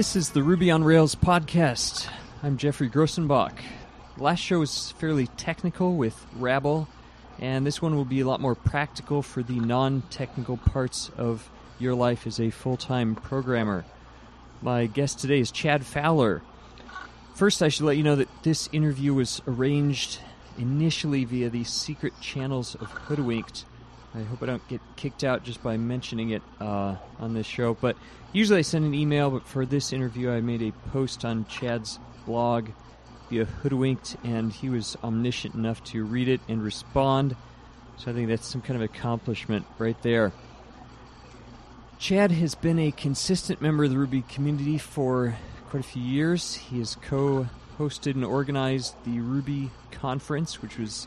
This is the Ruby on Rails podcast. I'm Geoffrey Grosenbach. Last show was fairly technical with Rabble, and this one will be a lot more practical for the non technical parts of your life as a full time programmer. My guest today is Chad Fowler. First, I should let you know that this interview was arranged initially via the secret channels of Hoodwinked. I hope I don't get kicked out just by mentioning it uh, on this show. But usually I send an email, but for this interview, I made a post on Chad's blog via Hoodwinked, and he was omniscient enough to read it and respond. So I think that's some kind of accomplishment right there. Chad has been a consistent member of the Ruby community for quite a few years. He has co hosted and organized the Ruby conference, which was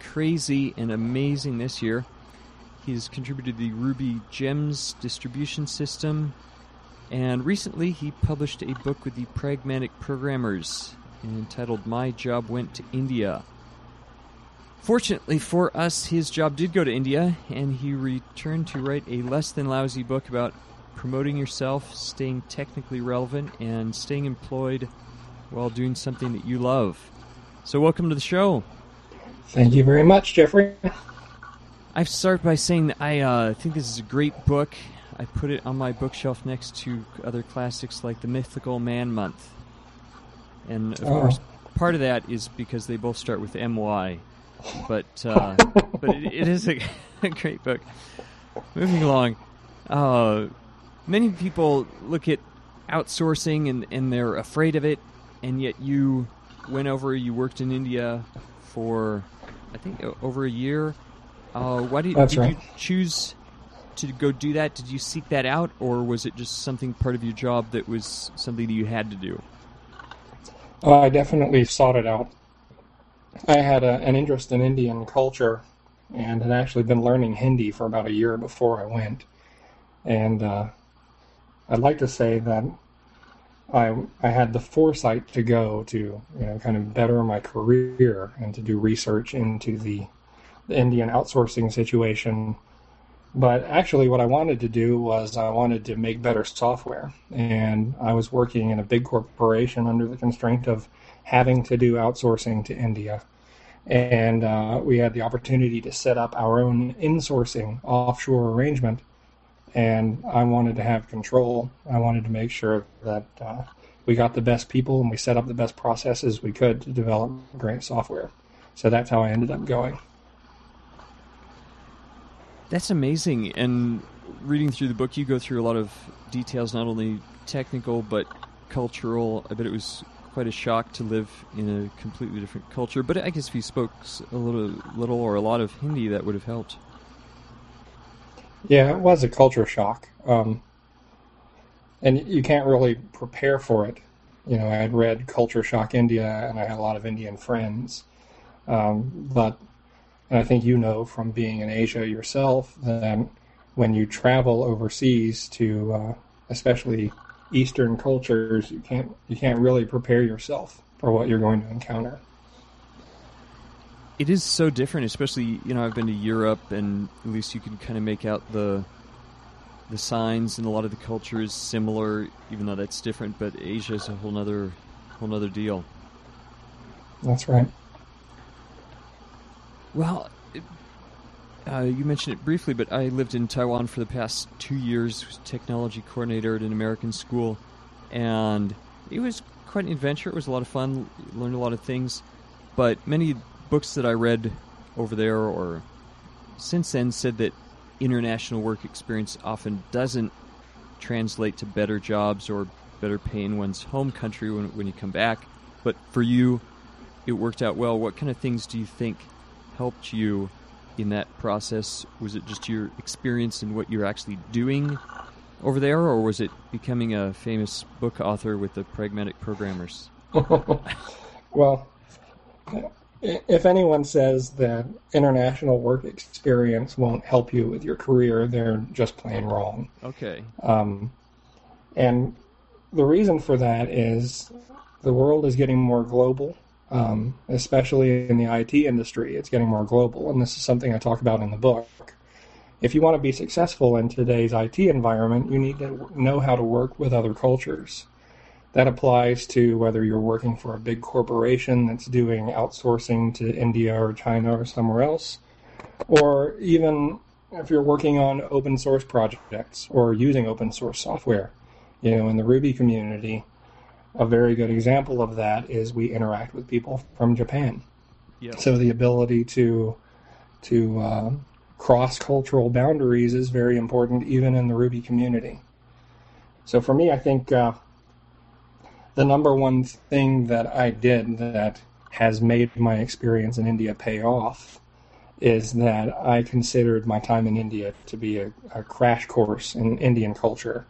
crazy and amazing this year. He's contributed the Ruby Gems distribution system, and recently he published a book with the Pragmatic Programmers entitled My Job Went to India. Fortunately for us, his job did go to India, and he returned to write a less than lousy book about promoting yourself, staying technically relevant, and staying employed while doing something that you love. So, welcome to the show. Thank you very much, Geoffrey. I start by saying that I uh, think this is a great book. I put it on my bookshelf next to other classics like The Mythical Man Month. And of oh. course, part of that is because they both start with MY but uh, but it, it is a, a, great book. Moving along, uh, many people look at outsourcing and, and they're afraid of it, and yet you went over. You worked in India for I think over a year. Uh, why did, did right. you choose to go do that? Did you seek that out, or was it just something part of your job that was something that you had to do? Uh, I definitely sought it out. I had a, an interest in Indian culture and had actually been learning Hindi for about a year before I went. And uh, I'd like to say that I I had the foresight to go to you know kind of better my career and to do research into the, the Indian outsourcing situation. But actually, what I wanted to do was I wanted to make better software, and I was working in a big corporation under the constraint of having to do outsourcing to India. And uh, we had the opportunity to set up our own insourcing offshore arrangement. And I wanted to have control. I wanted to make sure that uh, we got the best people and we set up the best processes we could to develop great software. So that's how I ended up going. That's amazing. And reading through the book, you go through a lot of details, not only technical but cultural. I bet it was quite a shock to live in a completely different culture. But I guess if you spoke a little, little or a lot of Hindi, that would have helped. Yeah, it was a culture shock, um, and you can't really prepare for it. You know, I had read Culture Shock India, and I had a lot of Indian friends, um, but and I think you know from being in Asia yourself that when you travel overseas to, uh, especially Eastern cultures, you can't you can't really prepare yourself for what you're going to encounter. It is so different, especially you know I've been to Europe, and at least you can kind of make out the the signs, and a lot of the culture is similar, even though that's different. But Asia is a whole other whole other deal. That's right. Well, uh, you mentioned it briefly, but I lived in Taiwan for the past two years, technology coordinator at an American school, and it was quite an adventure. It was a lot of fun, learned a lot of things, but many books that I read over there or since then said that international work experience often doesn't translate to better jobs or better pay in one's home country when, when you come back. But for you, it worked out well. What kind of things do you think helped you in that process? Was it just your experience and what you're actually doing over there, or was it becoming a famous book author with the pragmatic programmers? well, if anyone says that international work experience won't help you with your career, they're just plain wrong. Okay. Um, and the reason for that is the world is getting more global um, especially in the IT industry. It's getting more global, and this is something I talk about in the book. If you want to be successful in today's IT environment, you need to know how to work with other cultures. That applies to whether you're working for a big corporation that's doing outsourcing to India or China or somewhere else, or even if you're working on open source projects or using open source software. You know, in the Ruby community, a very good example of that is we interact with people from Japan. Yep. So the ability to to uh, cross cultural boundaries is very important, even in the Ruby community. So for me, I think uh, the number one thing that I did that has made my experience in India pay off is that I considered my time in India to be a, a, crash course in Indian culture.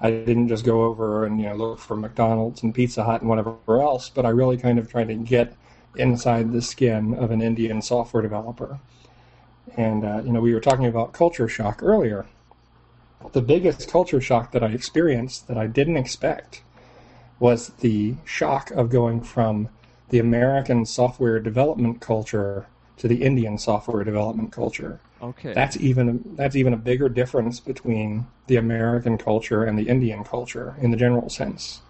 I didn't just go over and you know look for McDonald's and Pizza Hut and whatever else, but I really kind of tried to get inside the skin of an Indian software developer. And uh, you know, we were talking about culture shock earlier. The biggest culture shock that I experienced that I didn't expect was the shock of going from the American software development culture to the Indian software development culture. Okay. That's even that's even a bigger difference between the American culture and the Indian culture in the general sense.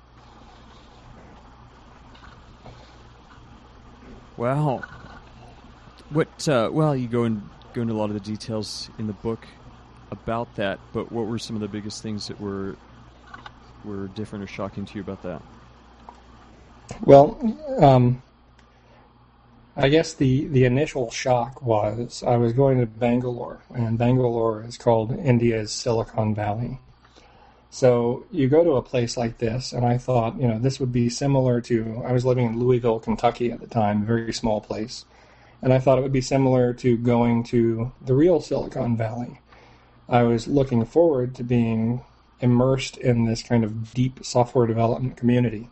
Wow. What? Uh, well, you go and go into a lot of the details in the book about that, but what were some of the biggest things that were were different or shocking to you about that? Well, um, I guess the, the initial shock was I was going to Bangalore, and Bangalore is called India's Silicon Valley. So you go to a place like this, and I thought, you know, this would be similar to. I was living in Louisville, Kentucky at the time, a very small place, and I thought it would be similar to going to the real Silicon Valley. I was looking forward to being immersed in this kind of deep software development community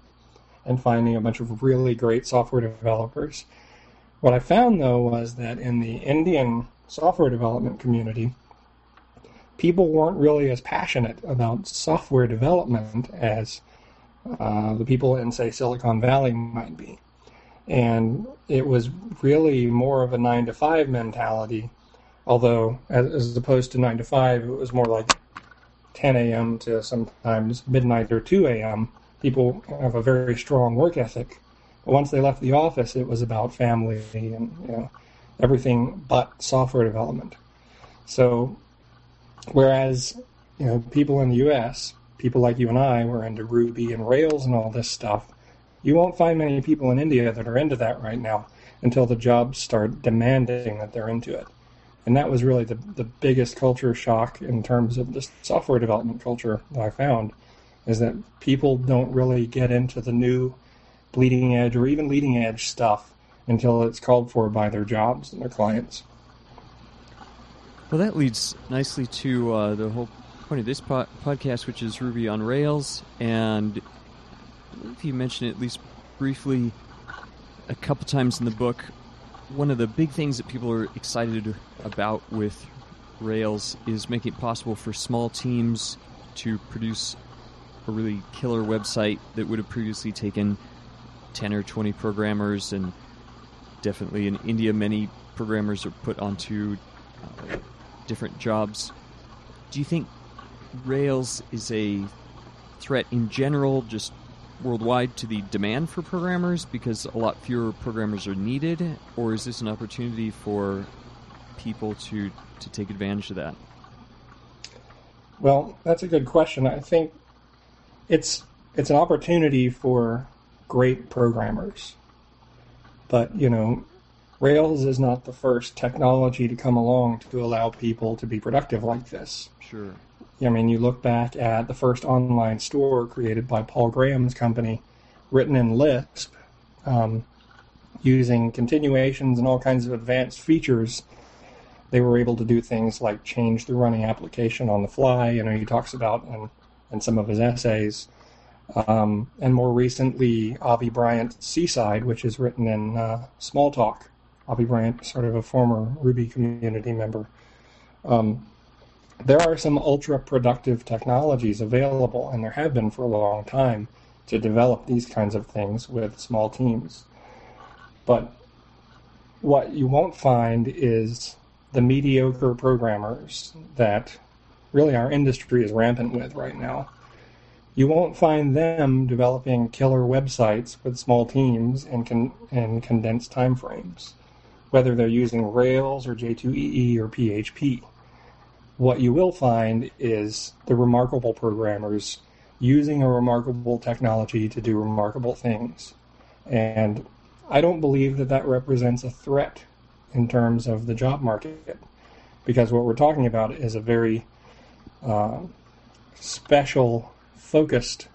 and finding a bunch of really great software developers. What I found though was that in the Indian software development community, people weren't really as passionate about software development as uh, the people in, say, Silicon Valley might be. And it was really more of a nine to five mentality, although as, as opposed to nine to five, it was more like 10 a.m. to sometimes midnight or 2 a.m people have a very strong work ethic. But once they left the office, it was about family and you know everything but software development. So, whereas you know people in the U.S., people like you and I, were into Ruby and Rails and all this stuff, you won't find many people in India that are into that right now until the jobs start demanding that they're into it. And that was really the, the biggest culture shock in terms of the software development culture that I found is that people don't really get into the new bleeding edge or even leading edge stuff until it's called for by their jobs and their clients. Well, that leads nicely to uh, the whole point of this po- podcast, which is Ruby on Rails. And if you mentioned it at least briefly a couple times in the book, one of the big things that people are excited about with Rails is making it possible for small teams to produce a really killer website that would have previously taken 10 or 20 programmers, and definitely in India, many programmers are put onto uh, different jobs. Do you think Rails is a threat in general, just worldwide, to the demand for programmers because a lot fewer programmers are needed, or is this an opportunity for people to, to take advantage of that? Well, that's a good question. I think it's it's an opportunity for great programmers. But, you know, Rails is not the first technology to come along to allow people to be productive like this. Sure. I mean, you look back at the first online store created by Paul Graham's company, written in Lisp, um, using continuations and all kinds of advanced features. They were able to do things like change the running application on the fly. You know, he talks about in, and some of his essays. Um, and more recently, Avi Bryant Seaside, which is written in uh, Smalltalk. Avi Bryant, sort of a former Ruby community member. Um, there are some ultra productive technologies available, and there have been for a long time, to develop these kinds of things with small teams. But what you won't find is the mediocre programmers that really our industry is rampant with right now. You won't find them developing killer websites with small teams and, con- and condensed timeframes, whether they're using Rails or J2EE or PHP. What you will find is the remarkable programmers using a remarkable technology to do remarkable things. And I don't believe that that represents a threat in terms of the job market, because what we're talking about is a very uh, special focused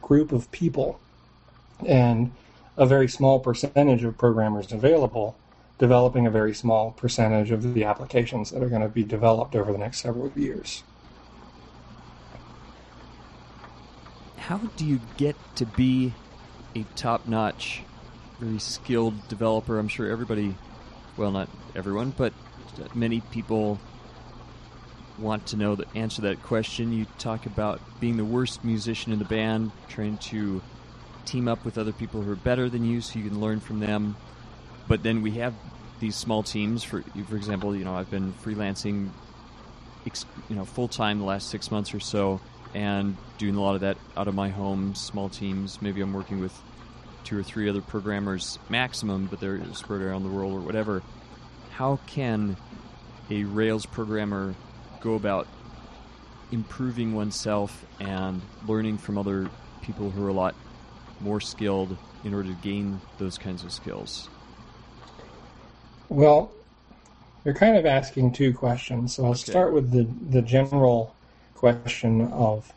group of people and a very small percentage of programmers available developing a very small percentage of the applications that are going to be developed over the next several years. How do you get to be a top notch, very skilled developer? I'm sure everybody, well, not everyone, but many people want to know the answer to that question. You talk about being the worst musician in the band, trying to team up with other people who are better than you so you can learn from them. But then we have these small teams. For for example, you know I've been freelancing, you know, full time the last six months or so, and doing a lot of that out of my home, small teams. Maybe I'm working with two or three other programmers maximum, but they're spread around the world or whatever. How can a Rails programmer go about improving oneself and learning from other people who are a lot more skilled in order to gain those kinds of skills? Well, you're kind of asking two questions. So I'll okay. start with the, the general question of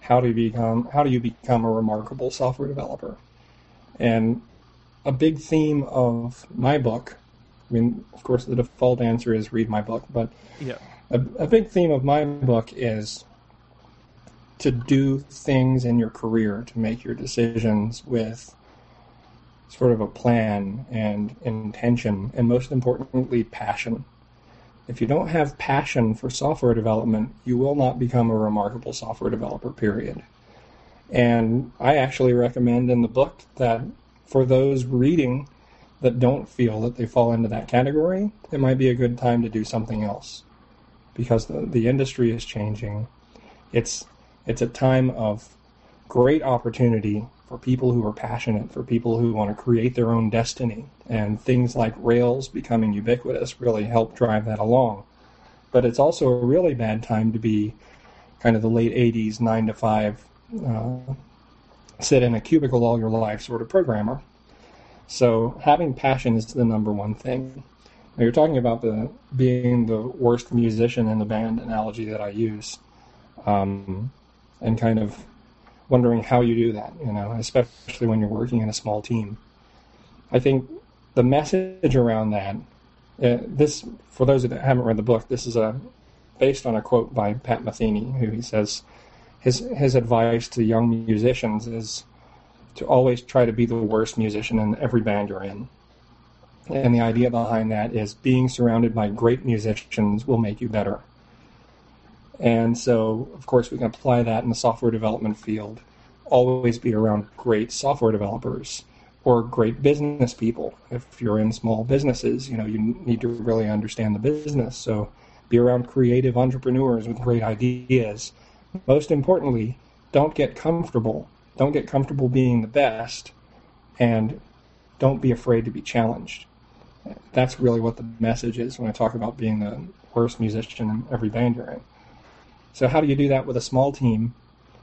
how do you become how do you become a remarkable software developer? And a big theme of my book, I mean, of course, the default answer is read my book, but yeah a, a big theme of my book is to do things in your career to make your decisions with sort of a plan and intention, and most importantly, passion. If you don't have passion for software development, you will not become a remarkable software developer, period. And I actually recommend in the book that for those reading that don't feel that they fall into that category, it might be a good time to do something else because the, the industry is changing. It's it's a time of great opportunity for people who are passionate, for people who want to create their own destiny, and things like Rails becoming ubiquitous really help drive that along. But it's also a really bad time to be kind of the late 80s, 9 to 5, uh, sit in a cubicle all your life sort of programmer. So having passion is the number one thing. Now you're talking about the being the worst musician in the band analogy that I use, um, and kind of wondering how you do that. You know, especially when you're working in a small team. I think the message around that, uh, this for those that haven't read the book, this is a based on a quote by Pat Metheny, who he says his his advice to young musicians is to always try to be the worst musician in every band you're in. And the idea behind that is being surrounded by great musicians will make you better. And so, of course, we can apply that in the software development field. Always be around great software developers or great business people. If you're in small businesses, you know, you need to really understand the business. So be around creative entrepreneurs with great ideas. Most importantly, don't get comfortable. Don't get comfortable being the best and don't be afraid to be challenged that's really what the message is when I talk about being the worst musician in every band you're in. So how do you do that with a small team?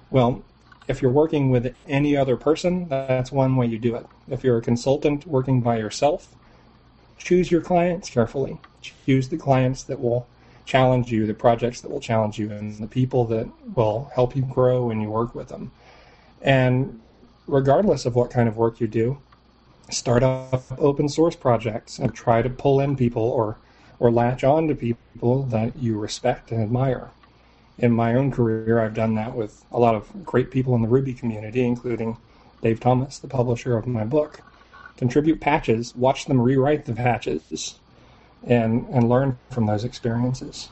Well, if you're working with any other person, that's one way you do it. If you're a consultant working by yourself, choose your clients carefully. Choose the clients that will challenge you, the projects that will challenge you, and the people that will help you grow when you work with them. And regardless of what kind of work you do, start up open source projects and try to pull in people or or latch on to people that you respect and admire. In my own career, I've done that with a lot of great people in the Ruby community, including Dave Thomas, the publisher of my book. Contribute patches, watch them rewrite the patches, and and learn from those experiences.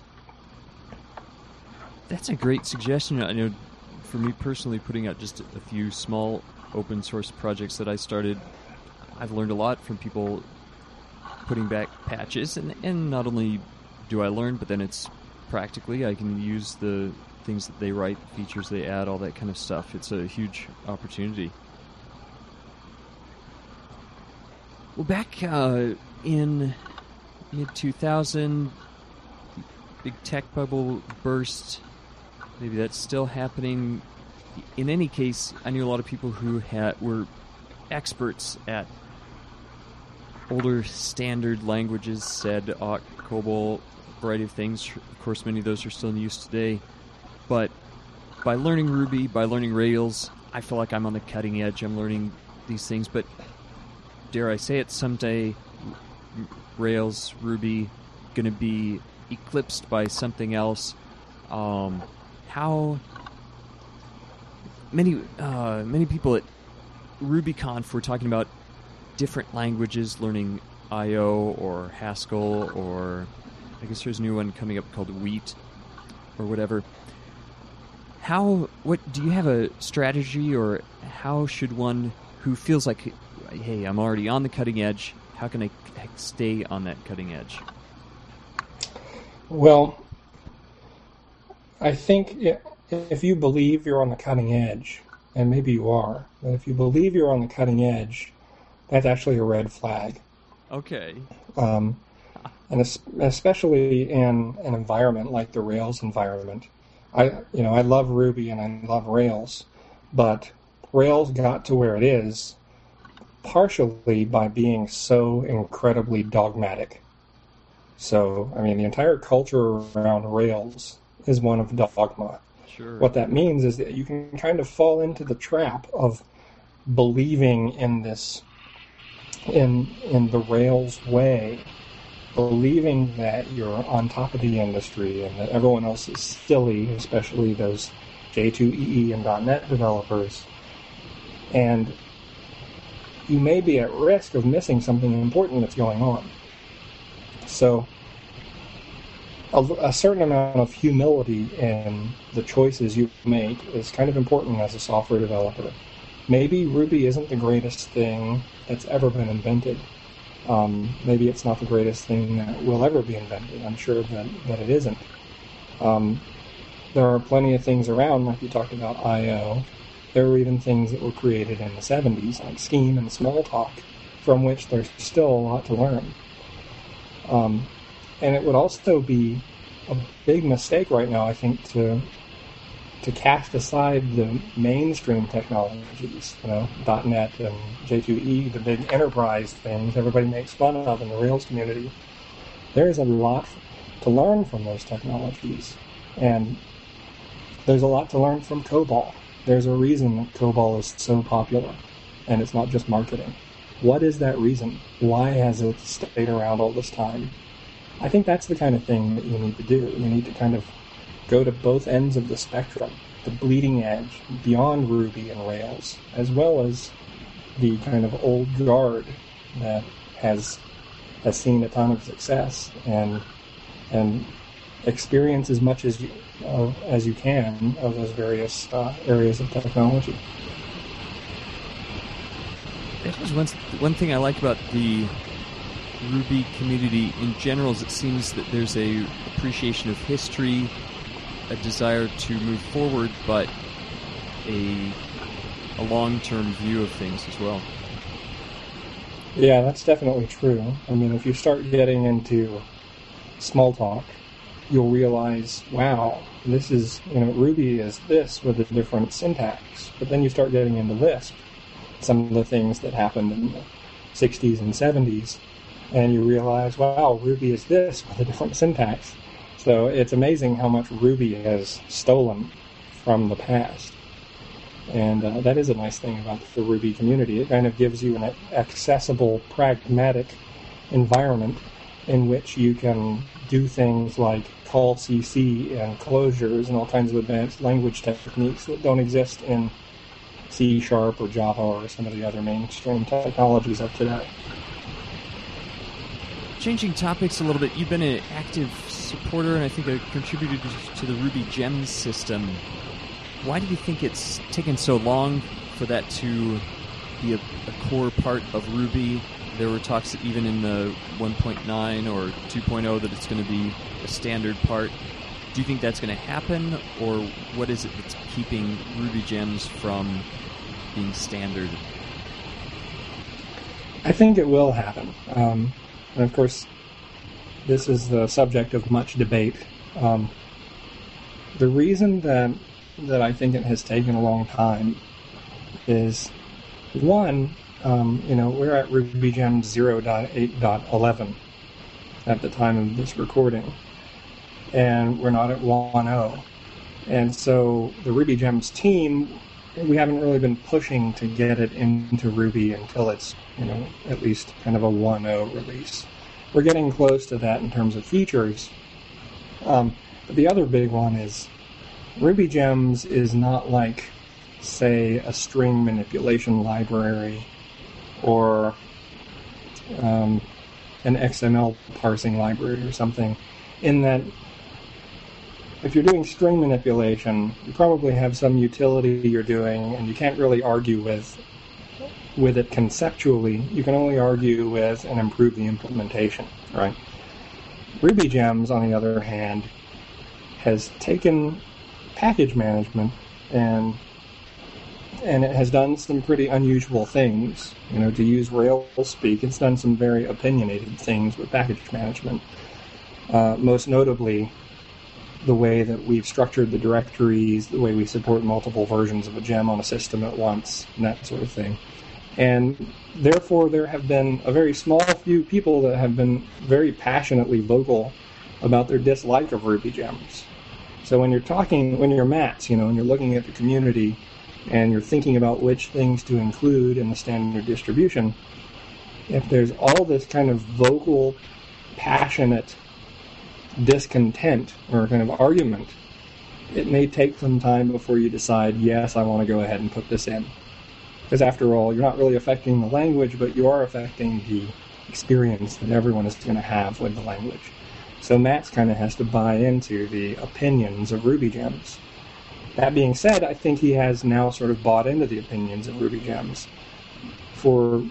That's a great suggestion. I know, for me personally, putting out just a few small open source projects that I started I've learned a lot from people putting back patches, and, and not only do I learn, but then it's practically I can use the things that they write, features they add, all that kind of stuff. It's a huge opportunity. Well, back uh, in mid 2000, big tech bubble burst. Maybe that's still happening. In any case, I knew a lot of people who had were experts at older standard languages, said awk, COBOL, variety of things. Of course, many of those are still in use today. But by learning Ruby, by learning Rails, I feel like I'm on the cutting edge. I'm learning these things, but dare I say it, someday Rails, Ruby, going to be eclipsed by something else. Um, how many uh, many people at RubyConf were talking about different languages, learning IO or Haskell or I guess there's a new one coming up called Wheat or whatever. How what do you have a strategy or how should one who feels like hey, I'm already on the cutting edge, how can I stay on that cutting edge? Well, I think if you believe you're on the cutting edge, and maybe you are, but if you believe you're on the cutting edge, that's actually a red flag. Okay. Um, and especially in an environment like the Rails environment, I you know I love Ruby and I love Rails, but Rails got to where it is partially by being so incredibly dogmatic. So, I mean, the entire culture around Rails is one of dogma. Sure. What that means is that you can kind of fall into the trap of believing in this, in in the Rails way, believing that you're on top of the industry and that everyone else is silly, especially those J2EE and .NET developers. And you may be at risk of missing something important that's going on. So, a, a, certain amount of humility in the choices you make is kind of important as a software developer. Maybe Ruby isn't the greatest thing that's ever been invented. Um, maybe it's not the greatest thing that will ever be invented. I'm sure that, that it isn't. Um, there are plenty of things around, like you talked about I.O., there were even things that were created in the 70s, like Scheme and Smalltalk, from which there's still a lot to learn. Um, and it would also be a big mistake right now, I think, to to cast aside the mainstream technologies, you know, .NET and J2E, the big enterprise things everybody makes fun of in the Rails community. There is a lot to learn from those technologies, and there's a lot to learn from COBOL. There's a reason that COBOL is so popular, and it's not just marketing. What is that reason? Why has it stayed around all this time? I think that's the kind of thing that you need to do. You need to kind of go to both ends of the spectrum, the bleeding edge, beyond Ruby and Rails, as well as the kind of old guard that has has seen a ton of success and and experience as much as you of, as you can of those various uh, areas of technology. That was one, one thing I like about the Ruby community in general is it seems that there's a appreciation of history, a desire to move forward, but a a long-term view of things as well. Yeah, that's definitely true. I mean, if you start getting into Smalltalk, you'll realize, wow, this is, you know, Ruby is this with a different syntax. But then you start getting into Lisp, some of the things that happened in the 60s and 70s, and you realize, wow, Ruby is this with a different syntax. So it's amazing how much Ruby has stolen from the past. And uh, that is a nice thing about the Ruby community. It kind of gives you an accessible, pragmatic environment in which you can do things like call CC and closures and all kinds of advanced language techniques that don't exist in C Sharp or Java or some of the other mainstream technologies of today. Changing topics a little bit, you've been an active supporter and I think a contributor to the Ruby Gems system. Why do you think it's taken so long for that to be a, a core part of Ruby there were talks even in the 1.9 or 2.0 that it's going to be a standard part. do you think that's going to happen, or what is it that's keeping Ruby gems from being standard? I think it will happen. Um, and of course, this is the subject of much debate. Um, the reason that that I think it has taken a long time is one, um, you know, we're at RubyGem 0.8.11 at the time of this recording, and we're not at 1.0. And so the Ruby Gems team, we haven't really been pushing to get it into Ruby until it's, you know, at least kind of a 1.0 release. We're getting close to that in terms of features. Um, but the other big one is Ruby Gems is not like, say, a string manipulation library or um, an XML parsing library or something, in that if you're doing string manipulation, you probably have some utility you're doing, and you can't really argue with with it conceptually. You can only argue with and improve the implementation, right? Ruby Gems, on the other hand, has taken package management and and it has done some pretty unusual things. You know, to use Rails speak, it's done some very opinionated things with package management. Uh, most notably, the way that we've structured the directories, the way we support multiple versions of a gem on a system at once, and that sort of thing. And therefore, there have been a very small few people that have been very passionately vocal about their dislike of Ruby gems. So when you're talking, when you're Mats, you know, and you're looking at the community and you're thinking about which things to include in the standard distribution, if there's all this kind of vocal, passionate discontent or kind of argument, it may take some time before you decide, yes, I want to go ahead and put this in. Because after all, you're not really affecting the language, but you are affecting the experience that everyone is going to have with the language. So Mats kind of has to buy into the opinions of Ruby Gems. That being said, I think he has now sort of bought into the opinions of Ruby Gems. For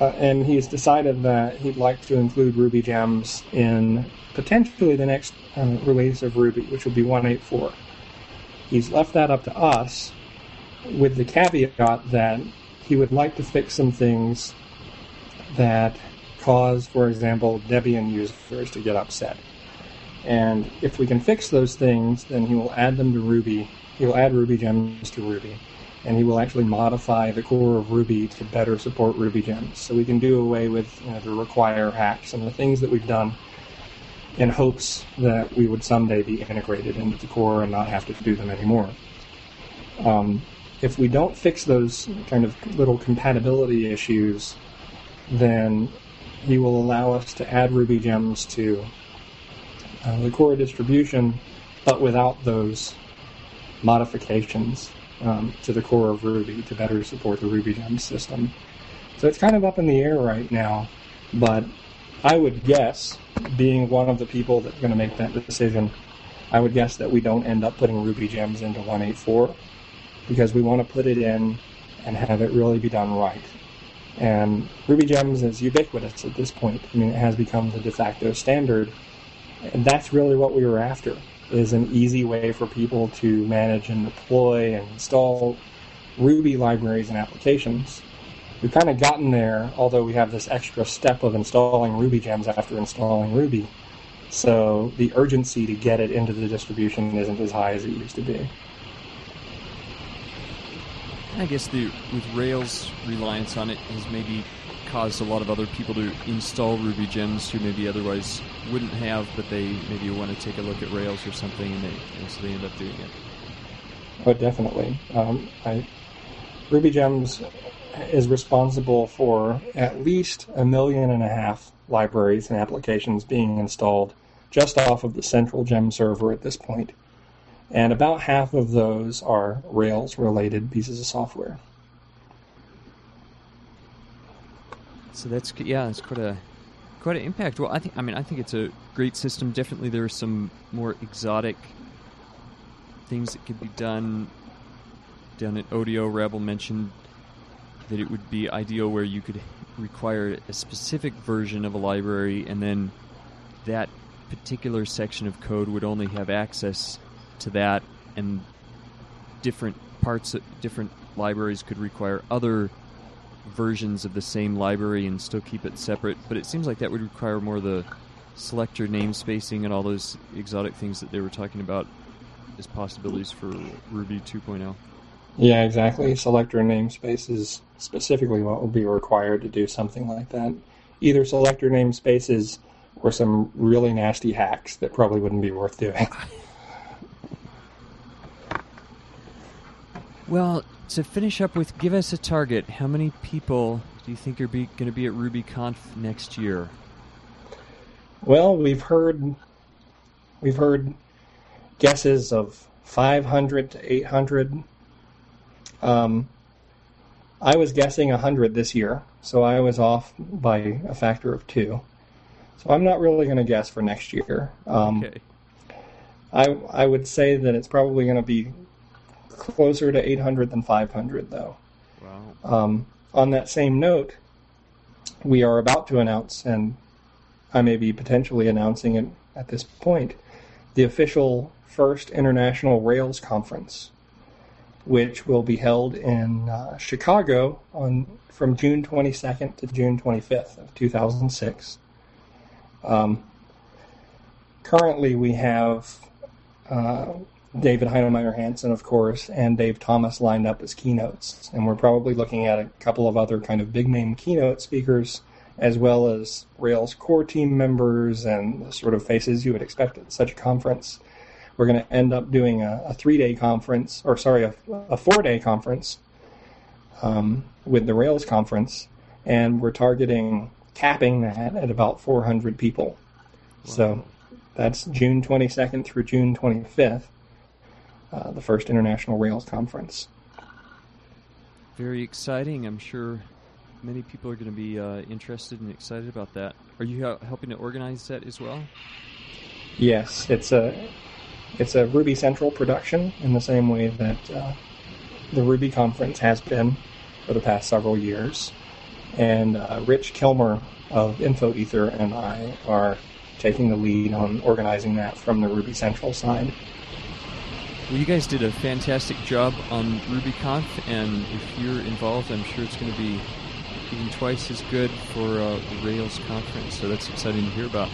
uh, and he's decided that he'd like to include Ruby Gems in potentially the next uh, release of Ruby, which will be 184. He's left that up to us with the caveat that he would like to fix some things that cause, for example, Debian users to get upset. And if we can fix those things, then he will add them to Ruby. He will add Ruby gems to Ruby. And he will actually modify the core of Ruby to better support Ruby gems. So we can do away with you know, the require hacks and the things that we've done in hopes that we would someday be integrated into the core and not have to do them anymore. Um, if we don't fix those kind of little compatibility issues, then he will allow us to add Ruby gems to uh, the core distribution, but without those modifications um, to the core of Ruby to better support the Ruby gems system. So it's kind of up in the air right now, but I would guess, being one of the people that's going to make that decision, I would guess that we don't end up putting Ruby gems into 184 because we want to put it in and have it really be done right. And Ruby Gems is ubiquitous at this point. I mean, it has become the de facto standard, and that's really what we were after: is an easy way for people to manage and deploy and install Ruby libraries and applications. We've kind of gotten there, although we have this extra step of installing Ruby Gems after installing Ruby. So the urgency to get it into the distribution isn't as high as it used to be. I guess the with Rails reliance on it has maybe caused a lot of other people to install Ruby gems who maybe otherwise wouldn't have, but they maybe want to take a look at Rails or something, and, they, and so they end up doing it. Oh, definitely. Um, I, Ruby Gems is responsible for at least a million and a half libraries and applications being installed just off of the central gem server at this point and about half of those are Rails related pieces of software. So that's yeah, it's quite a quite an impact. Well, I think I mean I think it's a great system. Definitely, there are some more exotic things that could be done. Down at Odeo, Rabble mentioned that it would be ideal where you could require a specific version of a library, and then that particular section of code would only have access to that, and different parts, of, different libraries could require other versions of the same library and still keep it separate. But it seems like that would require more the selector namespacing and all those exotic things that they were talking about as possibilities for Ruby 2.0. Yeah, exactly. Selector namespace is specifically what will be required to do something like that. Either selector namespaces or some really nasty hacks that probably wouldn't be worth doing. Well, to finish up with, give us a target. How many people do you think are going to be at RubyConf next year? Well, we've heard we've heard guesses of 500 to 800. Um, I was guessing 100 this year, so I was off by a factor of two. So I'm not really going to guess for next year. Um, okay. I I would say that it's probably going to be closer to 800 than 500, though. Wow. Um, on that same note, we are about to announce, and I may be potentially announcing it at this point, the official first International Rails Conference, which will be held in uh, Chicago on from June 22nd to June 25th of 2006. Um, currently, we have uh, David Heinemeier Hansson, of course, and Dave Thomas lined up as keynotes. And we're probably looking at a couple of other kind of big name keynote speakers, as well as Rails core team members and the sort of faces you would expect at such a conference. We're going to end up doing a, a three day conference, or sorry, a, a four day conference um, with the Rails conference, and we're targeting capping that at about 400 people. Wow. So that's June 22nd through June 25th uh, the first International Rails Conference. Very exciting. I'm sure many people are going to be uh, interested and excited about that. Are you helping to organize that as well? Yes, it's a it's a Ruby Central production in the same way that uh, the Ruby conference has been for the past several years. And uh, Rich Kilmer of InfoEther and I are taking the lead on organizing that from the Ruby Central side. Well, you guys did a fantastic job on RubyConf, and if you're involved, I'm sure it's going to be even twice as good for uh, the Rails conference. So that's exciting to hear about.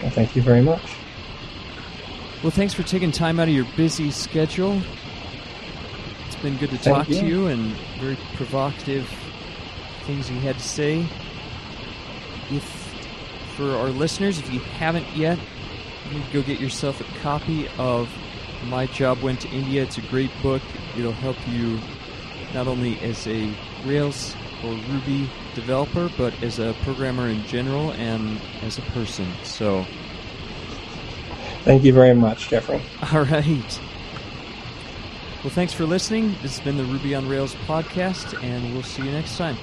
Well, thank you very much. Well, thanks for taking time out of your busy schedule. It's been good to thank talk you. to you, and very provocative things you had to say. If for our listeners, if you haven't yet, you go get yourself a copy of my Job Went to India. It's a great book. It'll help you not only as a Rails or Ruby developer, but as a programmer in general and as a person. So, thank you very much, Geoffrey. All right. Well, thanks for listening. This has been the Ruby on Rails podcast, and we'll see you next time.